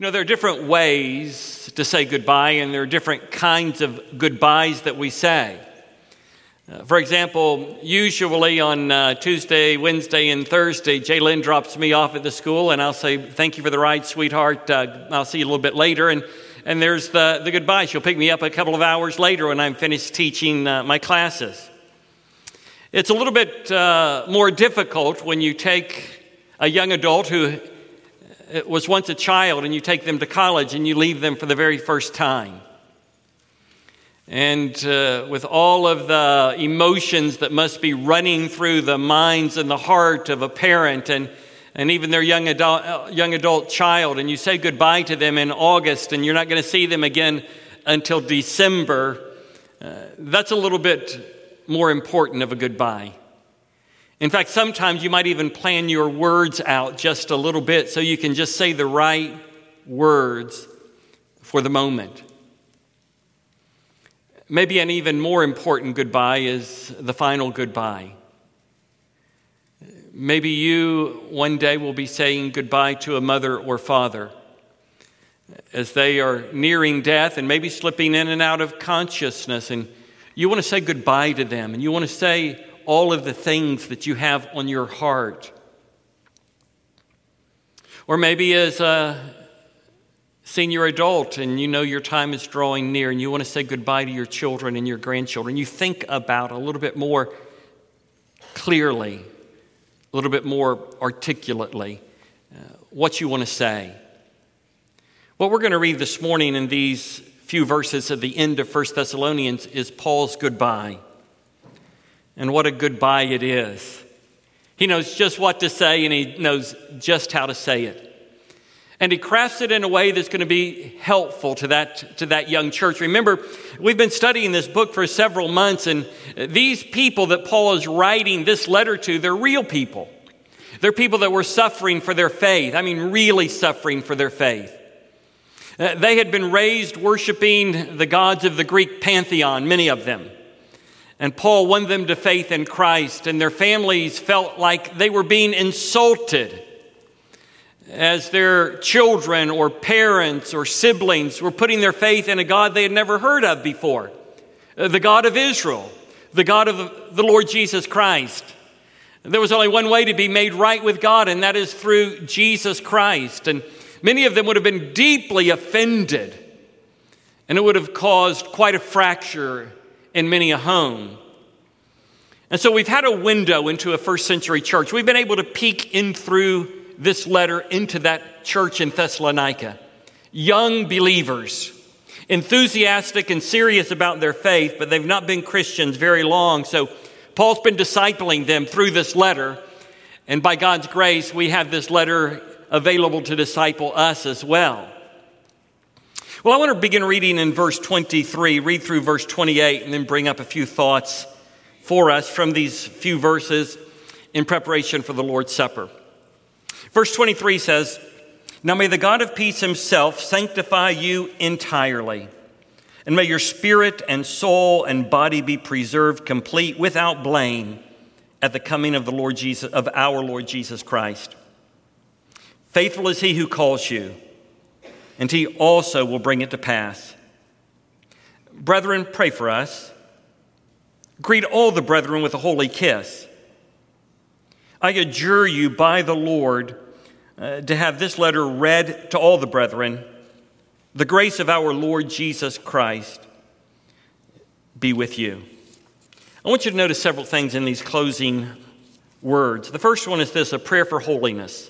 You know, there are different ways to say goodbye, and there are different kinds of goodbyes that we say. Uh, for example, usually on uh, Tuesday, Wednesday, and Thursday, Jalen drops me off at the school, and I'll say, Thank you for the ride, sweetheart. Uh, I'll see you a little bit later. And, and there's the, the goodbye. She'll pick me up a couple of hours later when I'm finished teaching uh, my classes. It's a little bit uh, more difficult when you take a young adult who was once a child and you take them to college and you leave them for the very first time. And uh, with all of the emotions that must be running through the minds and the heart of a parent and, and even their young adult, uh, young adult child, and you say goodbye to them in August and you're not going to see them again until December, uh, that's a little bit more important of a goodbye. In fact, sometimes you might even plan your words out just a little bit so you can just say the right words for the moment. Maybe an even more important goodbye is the final goodbye. Maybe you one day will be saying goodbye to a mother or father as they are nearing death and maybe slipping in and out of consciousness. And you want to say goodbye to them and you want to say all of the things that you have on your heart. Or maybe as a senior adult and you know your time is drawing near and you want to say goodbye to your children and your grandchildren, you think about a little bit more clearly, a little bit more articulately uh, what you want to say. What we're going to read this morning in these few verses at the end of 1 Thessalonians is Paul's goodbye. And what a goodbye it is. He knows just what to say and he knows just how to say it. And he crafts it in a way that's going to be helpful to that, to that young church. Remember, we've been studying this book for several months, and these people that Paul is writing this letter to, they're real people. They're people that were suffering for their faith. I mean, really suffering for their faith. Uh, they had been raised worshiping the gods of the Greek pantheon, many of them. And Paul won them to faith in Christ, and their families felt like they were being insulted as their children or parents or siblings were putting their faith in a God they had never heard of before uh, the God of Israel, the God of the Lord Jesus Christ. There was only one way to be made right with God, and that is through Jesus Christ. And many of them would have been deeply offended, and it would have caused quite a fracture in many a home. And so we've had a window into a first century church. We've been able to peek in through this letter into that church in Thessalonica. Young believers, enthusiastic and serious about their faith, but they've not been Christians very long. So Paul's been discipling them through this letter. And by God's grace, we have this letter available to disciple us as well. Well, I want to begin reading in verse 23, read through verse 28, and then bring up a few thoughts for us from these few verses in preparation for the Lord's Supper. Verse 23 says, Now may the God of peace himself sanctify you entirely, and may your spirit and soul and body be preserved complete without blame at the coming of the Lord Jesus of our Lord Jesus Christ. Faithful is he who calls you and he also will bring it to pass. Brethren, pray for us. Greet all the brethren with a holy kiss. I adjure you by the Lord uh, to have this letter read to all the brethren. The grace of our Lord Jesus Christ be with you. I want you to notice several things in these closing words. The first one is this a prayer for holiness.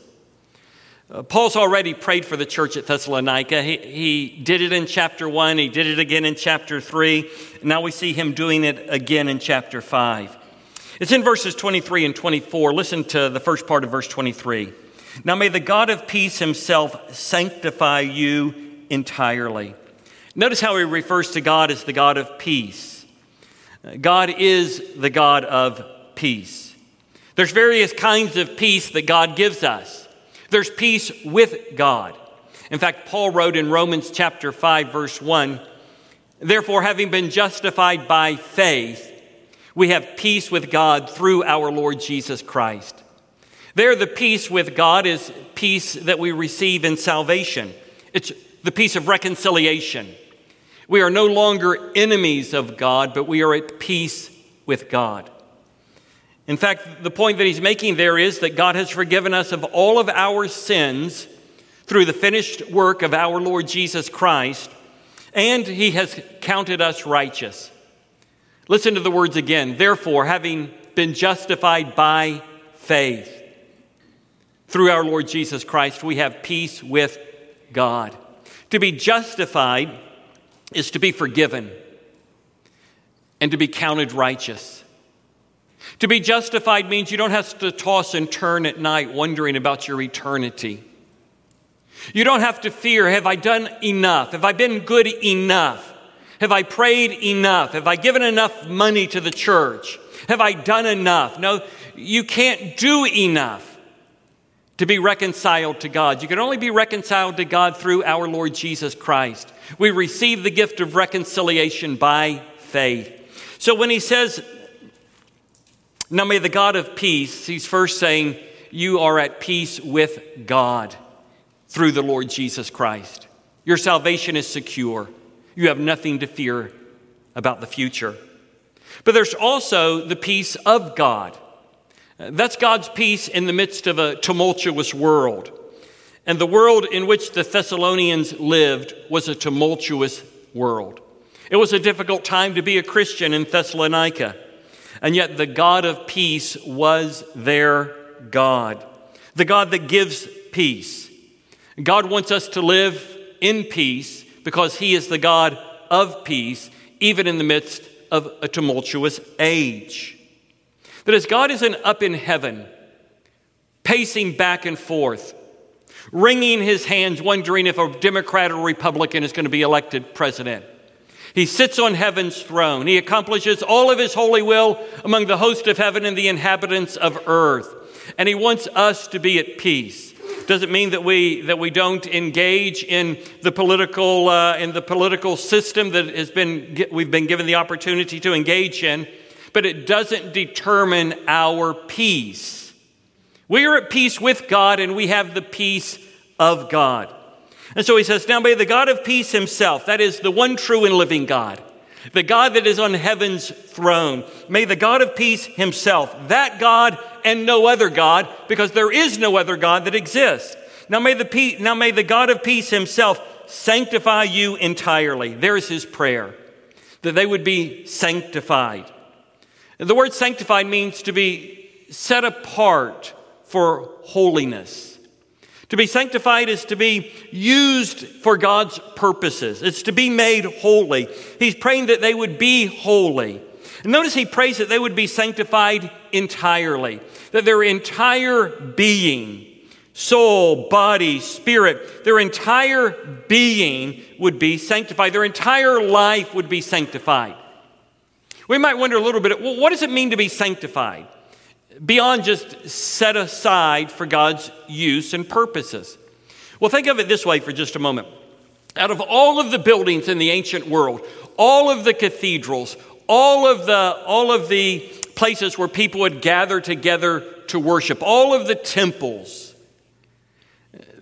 Uh, Paul's already prayed for the church at Thessalonica. He, he did it in chapter 1, he did it again in chapter 3. Now we see him doing it again in chapter 5. It's in verses 23 and 24. Listen to the first part of verse 23. Now may the God of peace himself sanctify you entirely. Notice how he refers to God as the God of peace. God is the God of peace. There's various kinds of peace that God gives us. There's peace with God. In fact, Paul wrote in Romans chapter 5, verse 1 Therefore, having been justified by faith, we have peace with God through our Lord Jesus Christ. There, the peace with God is peace that we receive in salvation It's the peace of reconciliation. We are no longer enemies of God, but we are at peace with God. In fact, the point that he's making there is that God has forgiven us of all of our sins through the finished work of our Lord Jesus Christ, and he has counted us righteous. Listen to the words again. Therefore, having been justified by faith through our Lord Jesus Christ, we have peace with God. To be justified is to be forgiven and to be counted righteous. To be justified means you don't have to toss and turn at night wondering about your eternity. You don't have to fear have I done enough? Have I been good enough? Have I prayed enough? Have I given enough money to the church? Have I done enough? No, you can't do enough to be reconciled to God. You can only be reconciled to God through our Lord Jesus Christ. We receive the gift of reconciliation by faith. So when he says, Now may the God of peace, he's first saying, You are at peace with God through the Lord Jesus Christ. Your salvation is secure. You have nothing to fear about the future. But there's also the peace of God. That's God's peace in the midst of a tumultuous world. And the world in which the Thessalonians lived was a tumultuous world. It was a difficult time to be a Christian in Thessalonica. And yet the God of peace was their God, the God that gives peace. God wants us to live in peace because He is the God of peace, even in the midst of a tumultuous age. That as God isn't up in heaven, pacing back and forth, wringing his hands, wondering if a Democrat or Republican is going to be elected president. He sits on heaven's throne. He accomplishes all of his holy will among the host of heaven and the inhabitants of earth. And he wants us to be at peace doesn't mean that we that we don't engage in the political uh, in the political system that has been we've been given the opportunity to engage in, but it doesn't determine our peace. We are at peace with God, and we have the peace of God. And so he says, "Now may the God of peace Himself, that is the one true and living God." the God that is on heaven's throne. May the God of peace himself, that God and no other God, because there is no other God that exists. Now may the, peace, now may the God of peace himself sanctify you entirely. There's his prayer, that they would be sanctified. The word sanctified means to be set apart for holiness. To be sanctified is to be used for God's purposes. It's to be made holy. He's praying that they would be holy. And notice he prays that they would be sanctified entirely, that their entire being, soul, body, spirit, their entire being would be sanctified. Their entire life would be sanctified. We might wonder a little bit well, what does it mean to be sanctified? Beyond just set aside for God's use and purposes. Well, think of it this way for just a moment. Out of all of the buildings in the ancient world, all of the cathedrals, all of the, all of the places where people would gather together to worship, all of the temples,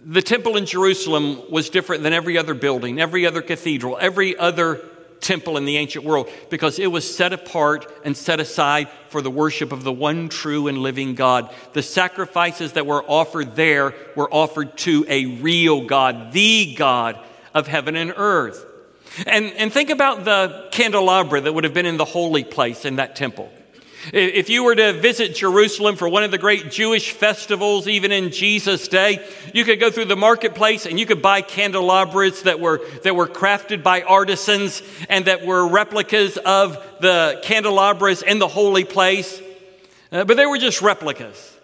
the temple in Jerusalem was different than every other building, every other cathedral, every other temple in the ancient world because it was set apart and set aside for the worship of the one true and living God. The sacrifices that were offered there were offered to a real God, the God of heaven and earth. And, and think about the candelabra that would have been in the holy place in that temple. If you were to visit Jerusalem for one of the great Jewish festivals, even in Jesus' day, you could go through the marketplace and you could buy candelabras that were, that were crafted by artisans and that were replicas of the candelabras in the holy place. Uh, but they were just replicas.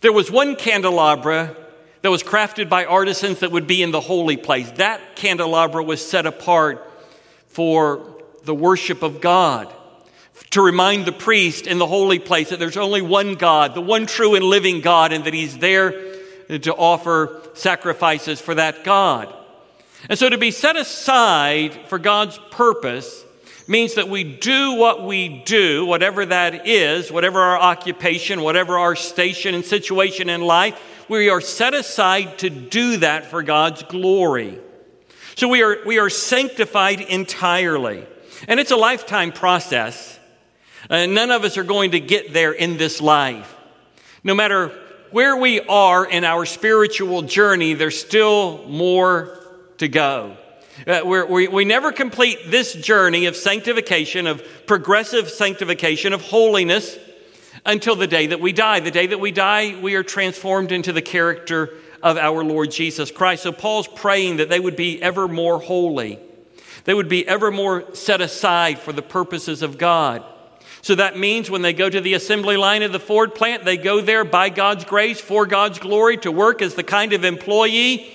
There was one candelabra that was crafted by artisans that would be in the holy place. That candelabra was set apart for the worship of God to remind the priest in the holy place that there's only one God, the one true and living God, and that he's there to offer sacrifices for that God. And so to be set aside for God's purpose means that we do what we do, whatever that is, whatever our occupation, whatever our station and situation in life, we are set aside to do that for God's glory. So we are, we are sanctified entirely. And it's a lifetime process. Uh, none of us are going to get there in this life. No matter where we are in our spiritual journey, there's still more to go. Uh, we we, never complete this journey of sanctification, of progressive sanctification, of holiness, until the day that we die. The day that we die, we are transformed into the character of our Lord Jesus Christ. So Paul's praying that they would be ever more holy, they would be ever more set aside for the purposes of God. So that means when they go to the assembly line of the Ford plant, they go there by God's grace, for God's glory, to work as the kind of employee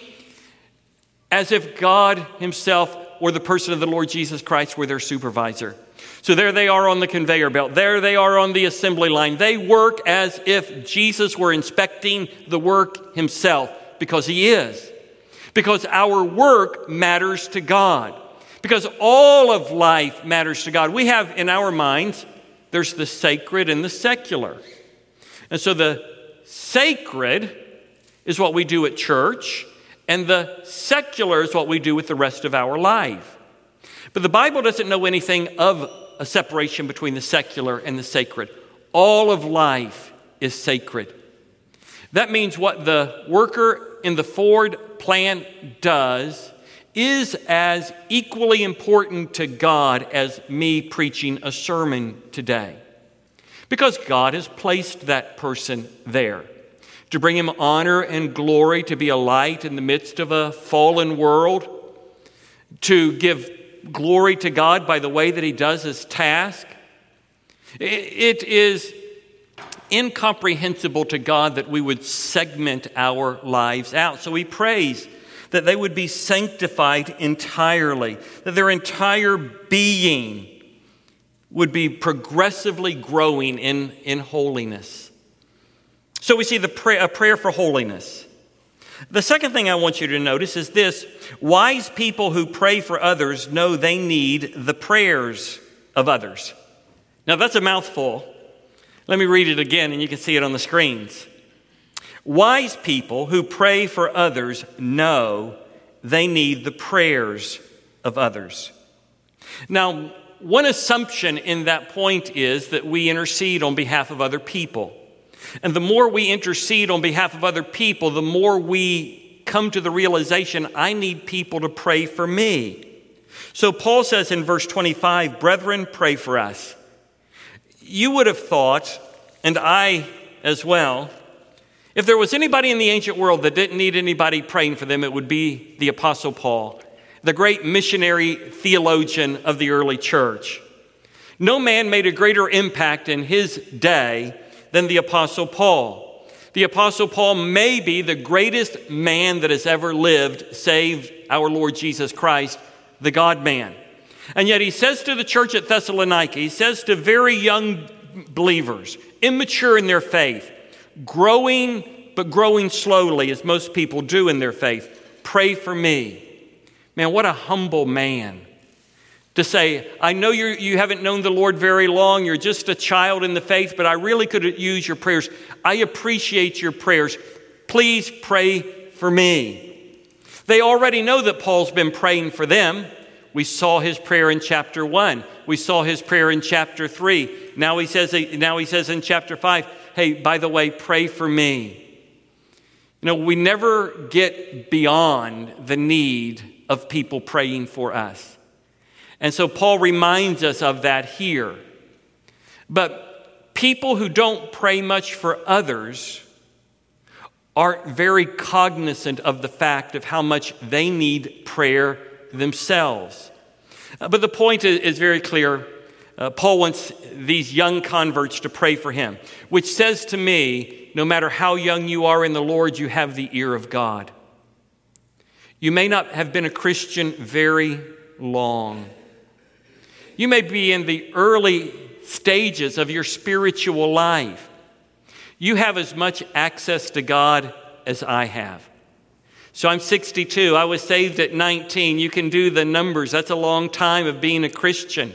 as if God Himself or the person of the Lord Jesus Christ were their supervisor. So there they are on the conveyor belt. There they are on the assembly line. They work as if Jesus were inspecting the work himself because he is. Because our work matters to God. Because all of life matters to God. We have in our minds, there's the sacred and the secular. And so the sacred is what we do at church, and the secular is what we do with the rest of our life. But the Bible doesn't know anything of a separation between the secular and the sacred. All of life is sacred. That means what the worker in the Ford plant does is as equally important to God as me preaching a sermon today. Because God has placed that person there to bring him honor and glory, to be a light in the midst of a fallen world, to give glory to God by the way that he does his task. It is incomprehensible to God that we would segment our lives out. So he prays that they would be sanctified entirely, that their entire being would be progressively growing in, in holiness. So we see the pray, a prayer for holiness. The second thing I want you to notice is this wise people who pray for others know they need the prayers of others. Now, that's a mouthful. Let me read it again, and you can see it on the screens. Wise people who pray for others know they need the prayers of others. Now, one assumption in that point is that we intercede on behalf of other people. And the more we intercede on behalf of other people, the more we come to the realization I need people to pray for me. So Paul says in verse 25, Brethren, pray for us. You would have thought, and I as well, if there was anybody in the ancient world that didn't need anybody praying for them, it would be the Apostle Paul, the great missionary theologian of the early church. No man made a greater impact in his day than the Apostle Paul. The Apostle Paul may be the greatest man that has ever lived, save our Lord Jesus Christ, the God man. And yet he says to the church at Thessalonica, he says to very young believers, immature in their faith, growing, but growing slowly, as most people do in their faith, pray for me. Man, what a humble man to say, I know you you haven't known the Lord very long, you're just a child in the faith, but I really could use your prayers. I appreciate your prayers. Please pray for me. They already know that Paul's been praying for them. We saw his prayer in chapter 1. We saw his prayer in chapter 3. Now he says, now he says in chapter 5, hey, by the way, pray for me. You know, we never get beyond the need of people praying for us. And so Paul reminds us of that here. But people who don't pray much for others aren't very cognizant of the fact of how much they need prayer themselves. Uh, but the point is very clear. Uh, Paul wants these young converts to pray for him, which says to me no matter how young you are in the Lord, you have the ear of God. You may not have been a Christian very long. You may be in the early stages of your spiritual life. You have as much access to God as I have. So I'm 62. I was saved at 19. You can do the numbers. That's a long time of being a Christian.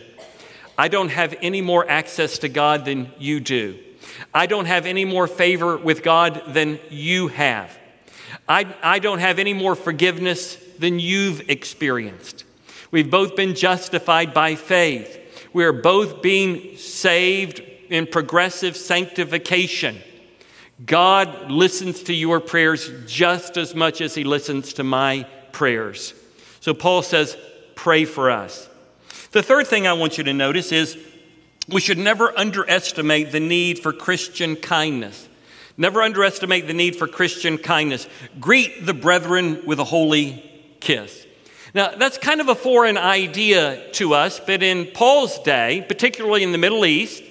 I don't have any more access to God than you do. I don't have any more favor with God than you have. I, I don't have any more forgiveness than you've experienced. We've both been justified by faith. We are both being saved in progressive sanctification. God listens to your prayers just as much as He listens to my prayers. So Paul says, pray for us. The third thing I want you to notice is we should never underestimate the need for Christian kindness. Never underestimate the need for Christian kindness. Greet the brethren with a holy kiss. Now, that's kind of a foreign idea to us, but in Paul's day, particularly in the Middle East,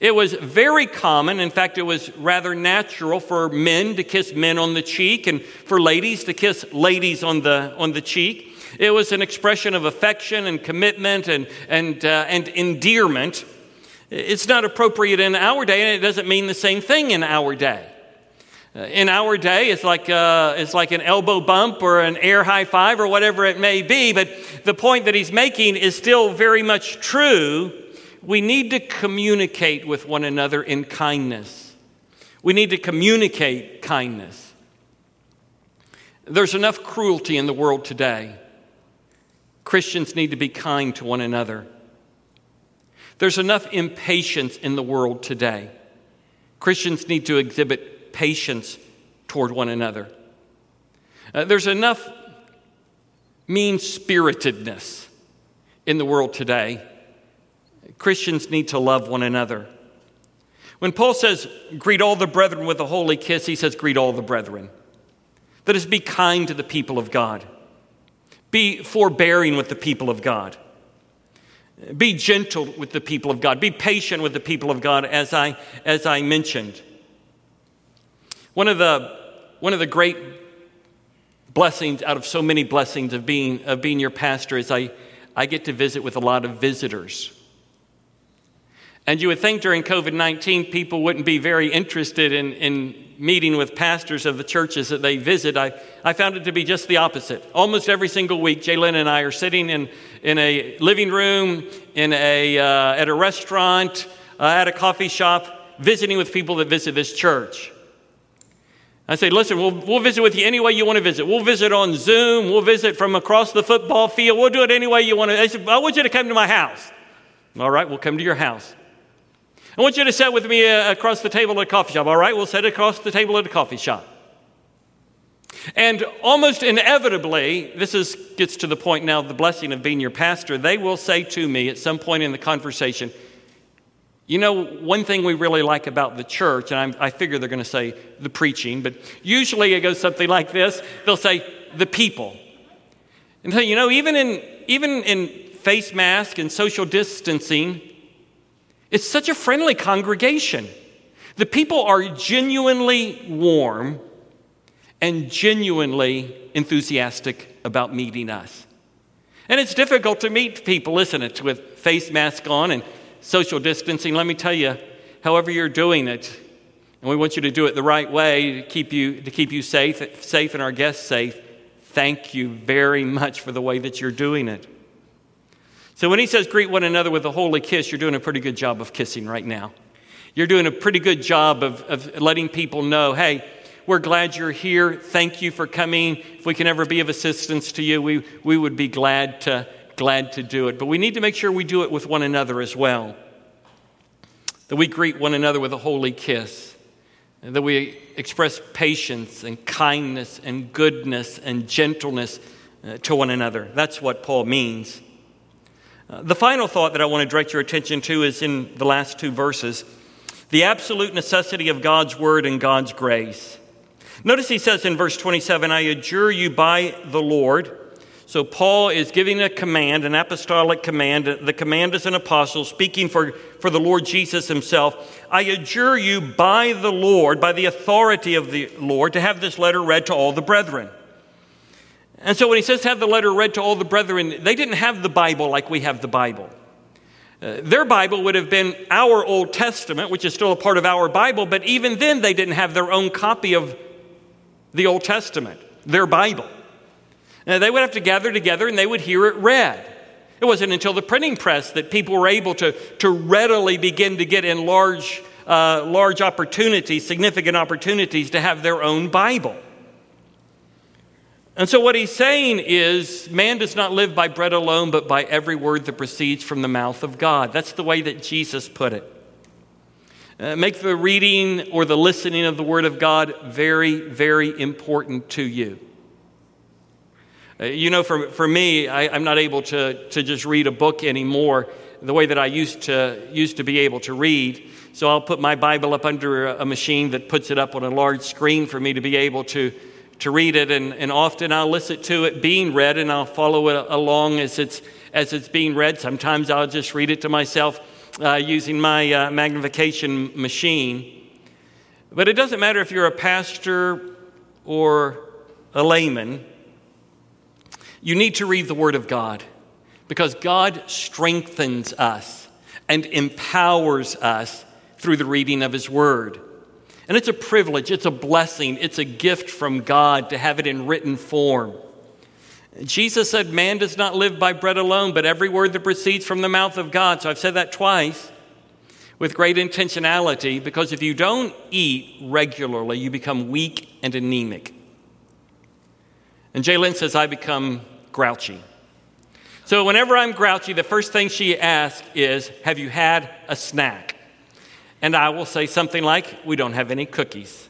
it was very common. In fact, it was rather natural for men to kiss men on the cheek and for ladies to kiss ladies on the, on the cheek. It was an expression of affection and commitment and, and, uh, and endearment. It's not appropriate in our day, and it doesn't mean the same thing in our day. Uh, in our day, it's like, uh, it's like an elbow bump or an air high five or whatever it may be, but the point that he's making is still very much true. We need to communicate with one another in kindness. We need to communicate kindness. There's enough cruelty in the world today. Christians need to be kind to one another. There's enough impatience in the world today. Christians need to exhibit patience toward one another. Uh, there's enough mean spiritedness in the world today. Christians need to love one another. When Paul says, greet all the brethren with a holy kiss, he says, greet all the brethren. That is, be kind to the people of God, be forbearing with the people of God. Be gentle with the people of God. Be patient with the people of God, as I, as I mentioned. One of, the, one of the great blessings out of so many blessings of being, of being your pastor is I, I get to visit with a lot of visitors. And you would think during COVID 19, people wouldn't be very interested in, in meeting with pastors of the churches that they visit. I, I found it to be just the opposite. Almost every single week, Jalen and I are sitting in, in a living room, in a, uh, at a restaurant, uh, at a coffee shop, visiting with people that visit this church. I say, listen, we'll, we'll visit with you any way you want to visit. We'll visit on Zoom. We'll visit from across the football field. We'll do it any way you want to. I said, I want you to come to my house. All right, we'll come to your house. I want you to sit with me uh, across the table at a coffee shop. All right, we'll sit across the table at a coffee shop. And almost inevitably, this is, gets to the point now the blessing of being your pastor, they will say to me at some point in the conversation, you know, one thing we really like about the church, and I'm, i figure they're going to say the preaching, but usually it goes something like this they'll say, the people. And so, you know, even in, even in face mask and social distancing, it's such a friendly congregation. The people are genuinely warm and genuinely enthusiastic about meeting us. And it's difficult to meet people, isn't it, with face mask on and social distancing. Let me tell you, however you're doing it, and we want you to do it the right way to keep you, to keep you safe, safe and our guests safe. Thank you very much for the way that you're doing it. So when he says greet one another with a holy kiss, you're doing a pretty good job of kissing right now. You're doing a pretty good job of, of letting people know, hey, we're glad you're here. Thank you for coming. If we can ever be of assistance to you, we, we would be glad to, glad to do it. But we need to make sure we do it with one another as well. That we greet one another with a holy kiss. That we express patience and kindness and goodness and gentleness uh, to one another. That's what Paul means. Uh, the final thought that I want to direct your attention to is in the last two verses the absolute necessity of God's word and God's grace. Notice he says in verse 27 I adjure you by the Lord. So Paul is giving a command, an apostolic command. The command is an apostle speaking for, for the Lord Jesus himself. I adjure you by the Lord, by the authority of the Lord, to have this letter read to all the brethren. And so when he says have the letter read to all the brethren, they didn't have the Bible like we have the Bible. Uh, their Bible would have been our Old Testament, which is still a part of our Bible, but even then they didn't have their own copy of the Old Testament, their Bible. Now, they would have to gather together and they would hear it read. It wasn't until the printing press that people were able to, to readily begin to get in large, uh, large opportunities, significant opportunities to have their own Bible. And so, what he's saying is, man does not live by bread alone, but by every word that proceeds from the mouth of God. That's the way that Jesus put it. Uh, make the reading or the listening of the Word of God very, very important to you. Uh, you know, for, for me, I, I'm not able to, to just read a book anymore the way that I used to, used to be able to read. So I'll put my Bible up under a machine that puts it up on a large screen for me to be able to to read it, and, and often I'll listen to it being read and I'll follow it along as it's, as it's being read. Sometimes I'll just read it to myself uh, using my uh, magnification machine. But it doesn't matter if you're a pastor or a layman, you need to read the Word of God because God strengthens us and empowers us through the reading of His Word. And it's a privilege, it's a blessing, it's a gift from God to have it in written form. Jesus said, Man does not live by bread alone, but every word that proceeds from the mouth of God. So I've said that twice with great intentionality because if you don't eat regularly, you become weak and anemic. And Lynn says, I become grouchy. So whenever I'm grouchy, the first thing she asks is, Have you had a snack? And I will say something like, We don't have any cookies.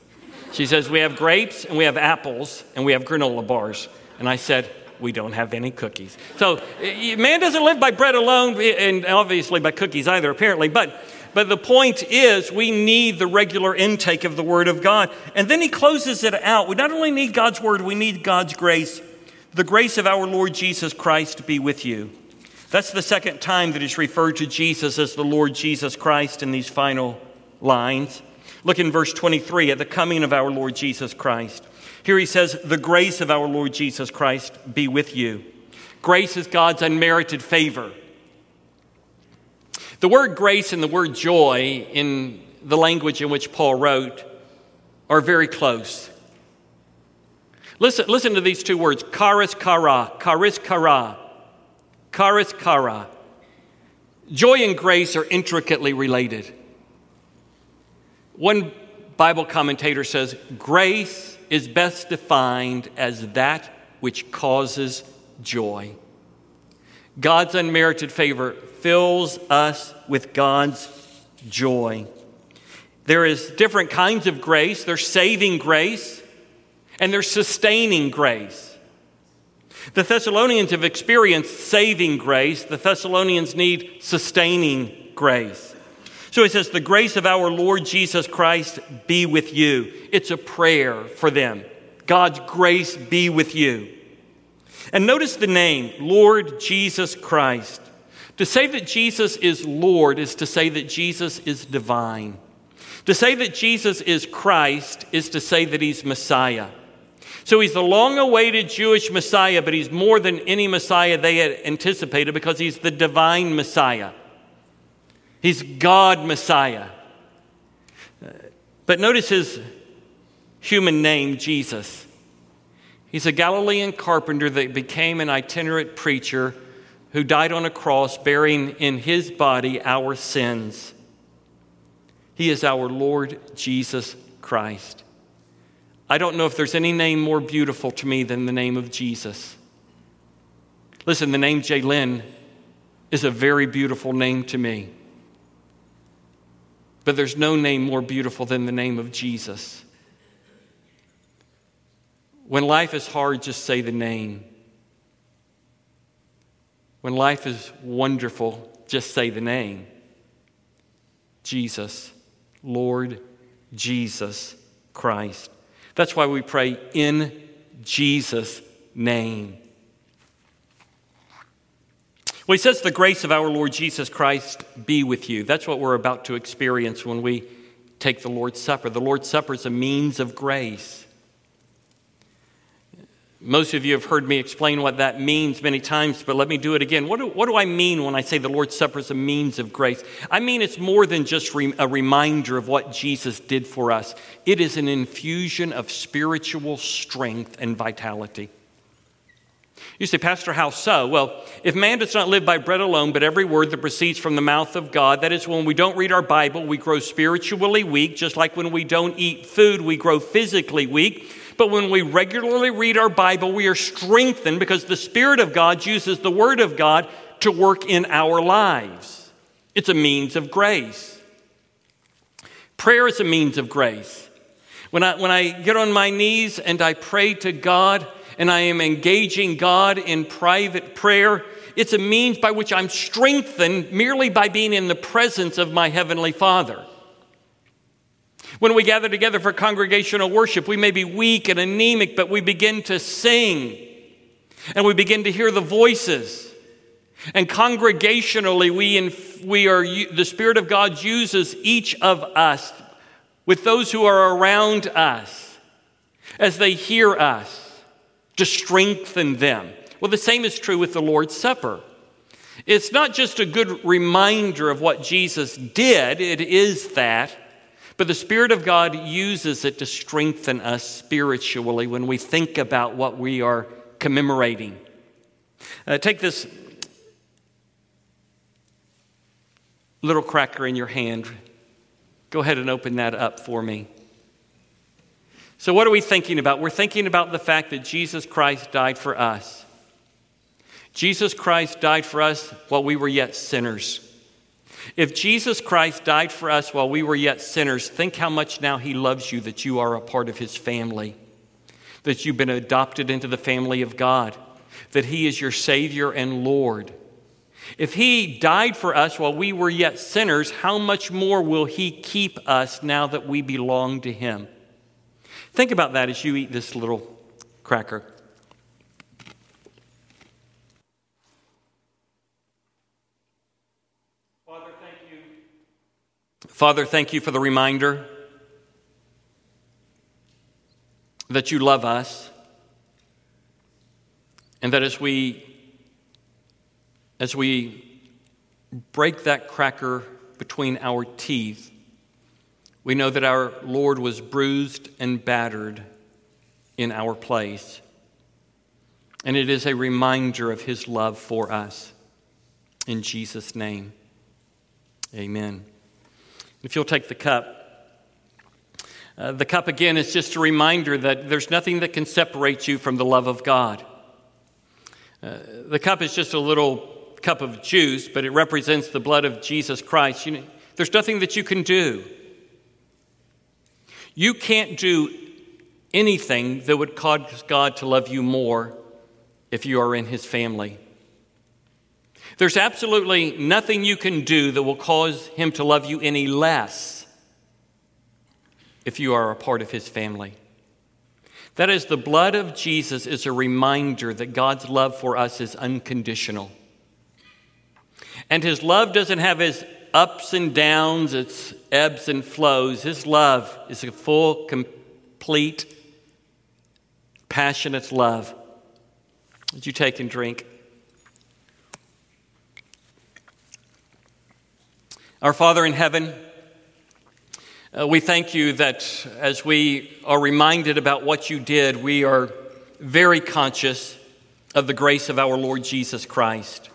She says, We have grapes and we have apples and we have granola bars. And I said, we don't have any cookies. So, man doesn't live by bread alone, and obviously by cookies either, apparently. But, but the point is, we need the regular intake of the Word of God. And then he closes it out. We not only need God's Word, we need God's grace. The grace of our Lord Jesus Christ be with you. That's the second time that he's referred to Jesus as the Lord Jesus Christ in these final lines. Look in verse 23 at the coming of our Lord Jesus Christ. Here he says, The grace of our Lord Jesus Christ be with you. Grace is God's unmerited favor. The word grace and the word joy in the language in which Paul wrote are very close. Listen, listen to these two words, charis chara, charis chara. Charis chara. Joy and grace are intricately related. One Bible commentator says grace is best defined as that which causes joy. God's unmerited favor fills us with God's joy. There is different kinds of grace. There's saving grace and there's sustaining grace. The Thessalonians have experienced saving grace, the Thessalonians need sustaining grace. So he says, The grace of our Lord Jesus Christ be with you. It's a prayer for them. God's grace be with you. And notice the name, Lord Jesus Christ. To say that Jesus is Lord is to say that Jesus is divine. To say that Jesus is Christ is to say that he's Messiah. So he's the long awaited Jewish Messiah, but he's more than any Messiah they had anticipated because he's the divine Messiah. He's God Messiah. But notice his human name, Jesus. He's a Galilean carpenter that became an itinerant preacher who died on a cross bearing in his body our sins. He is our Lord Jesus Christ. I don't know if there's any name more beautiful to me than the name of Jesus. Listen, the name Jalen is a very beautiful name to me. But there's no name more beautiful than the name of Jesus. When life is hard, just say the name. When life is wonderful, just say the name Jesus, Lord Jesus Christ. That's why we pray in Jesus' name. Well, he says, The grace of our Lord Jesus Christ be with you. That's what we're about to experience when we take the Lord's Supper. The Lord's Supper is a means of grace. Most of you have heard me explain what that means many times, but let me do it again. What do, what do I mean when I say the Lord's Supper is a means of grace? I mean it's more than just re, a reminder of what Jesus did for us, it is an infusion of spiritual strength and vitality. You say, Pastor, how so? Well, if man does not live by bread alone, but every word that proceeds from the mouth of God, that is, when we don't read our Bible, we grow spiritually weak, just like when we don't eat food, we grow physically weak. But when we regularly read our Bible, we are strengthened because the Spirit of God uses the Word of God to work in our lives. It's a means of grace. Prayer is a means of grace. When I, when I get on my knees and I pray to God and I am engaging God in private prayer, it's a means by which I'm strengthened merely by being in the presence of my Heavenly Father. When we gather together for congregational worship, we may be weak and anemic, but we begin to sing and we begin to hear the voices. And congregationally, we, in, we are, the Spirit of God uses each of us with those who are around us as they hear us to strengthen them. Well, the same is true with the Lord's Supper. It's not just a good reminder of what Jesus did, it is that, but the Spirit of God uses it to strengthen us spiritually when we think about what we are commemorating. Uh, take this little cracker in your hand. Go ahead and open that up for me. So, what are we thinking about? We're thinking about the fact that Jesus Christ died for us. Jesus Christ died for us while we were yet sinners. If Jesus Christ died for us while we were yet sinners, think how much now he loves you that you are a part of his family, that you've been adopted into the family of God, that he is your Savior and Lord. If he died for us while we were yet sinners, how much more will he keep us now that we belong to him? Think about that as you eat this little cracker. Father, thank you. Father, thank you for the reminder that you love us and that as we as we break that cracker between our teeth we know that our Lord was bruised and battered in our place. And it is a reminder of his love for us. In Jesus' name, amen. If you'll take the cup, uh, the cup again is just a reminder that there's nothing that can separate you from the love of God. Uh, the cup is just a little cup of juice, but it represents the blood of Jesus Christ. You know, there's nothing that you can do you can't do anything that would cause God to love you more if you are in His family. There's absolutely nothing you can do that will cause Him to love you any less if you are a part of His family. That is, the blood of Jesus is a reminder that God's love for us is unconditional. And His love doesn't have His ups and downs, its ebbs and flows. His love is a full, complete, passionate love. Would you take and drink? Our Father in heaven, uh, we thank you that as we are reminded about what you did, we are very conscious of the grace of our Lord Jesus Christ.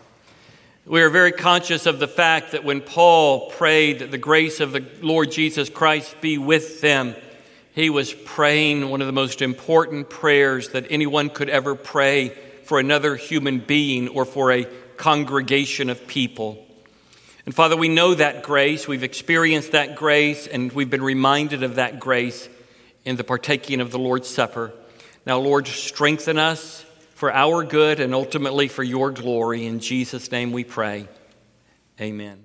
We are very conscious of the fact that when Paul prayed that the grace of the Lord Jesus Christ be with them, he was praying one of the most important prayers that anyone could ever pray for another human being or for a congregation of people. And Father, we know that grace, we've experienced that grace, and we've been reminded of that grace in the partaking of the Lord's Supper. Now, Lord, strengthen us for our good and ultimately for your glory. In Jesus' name we pray. Amen.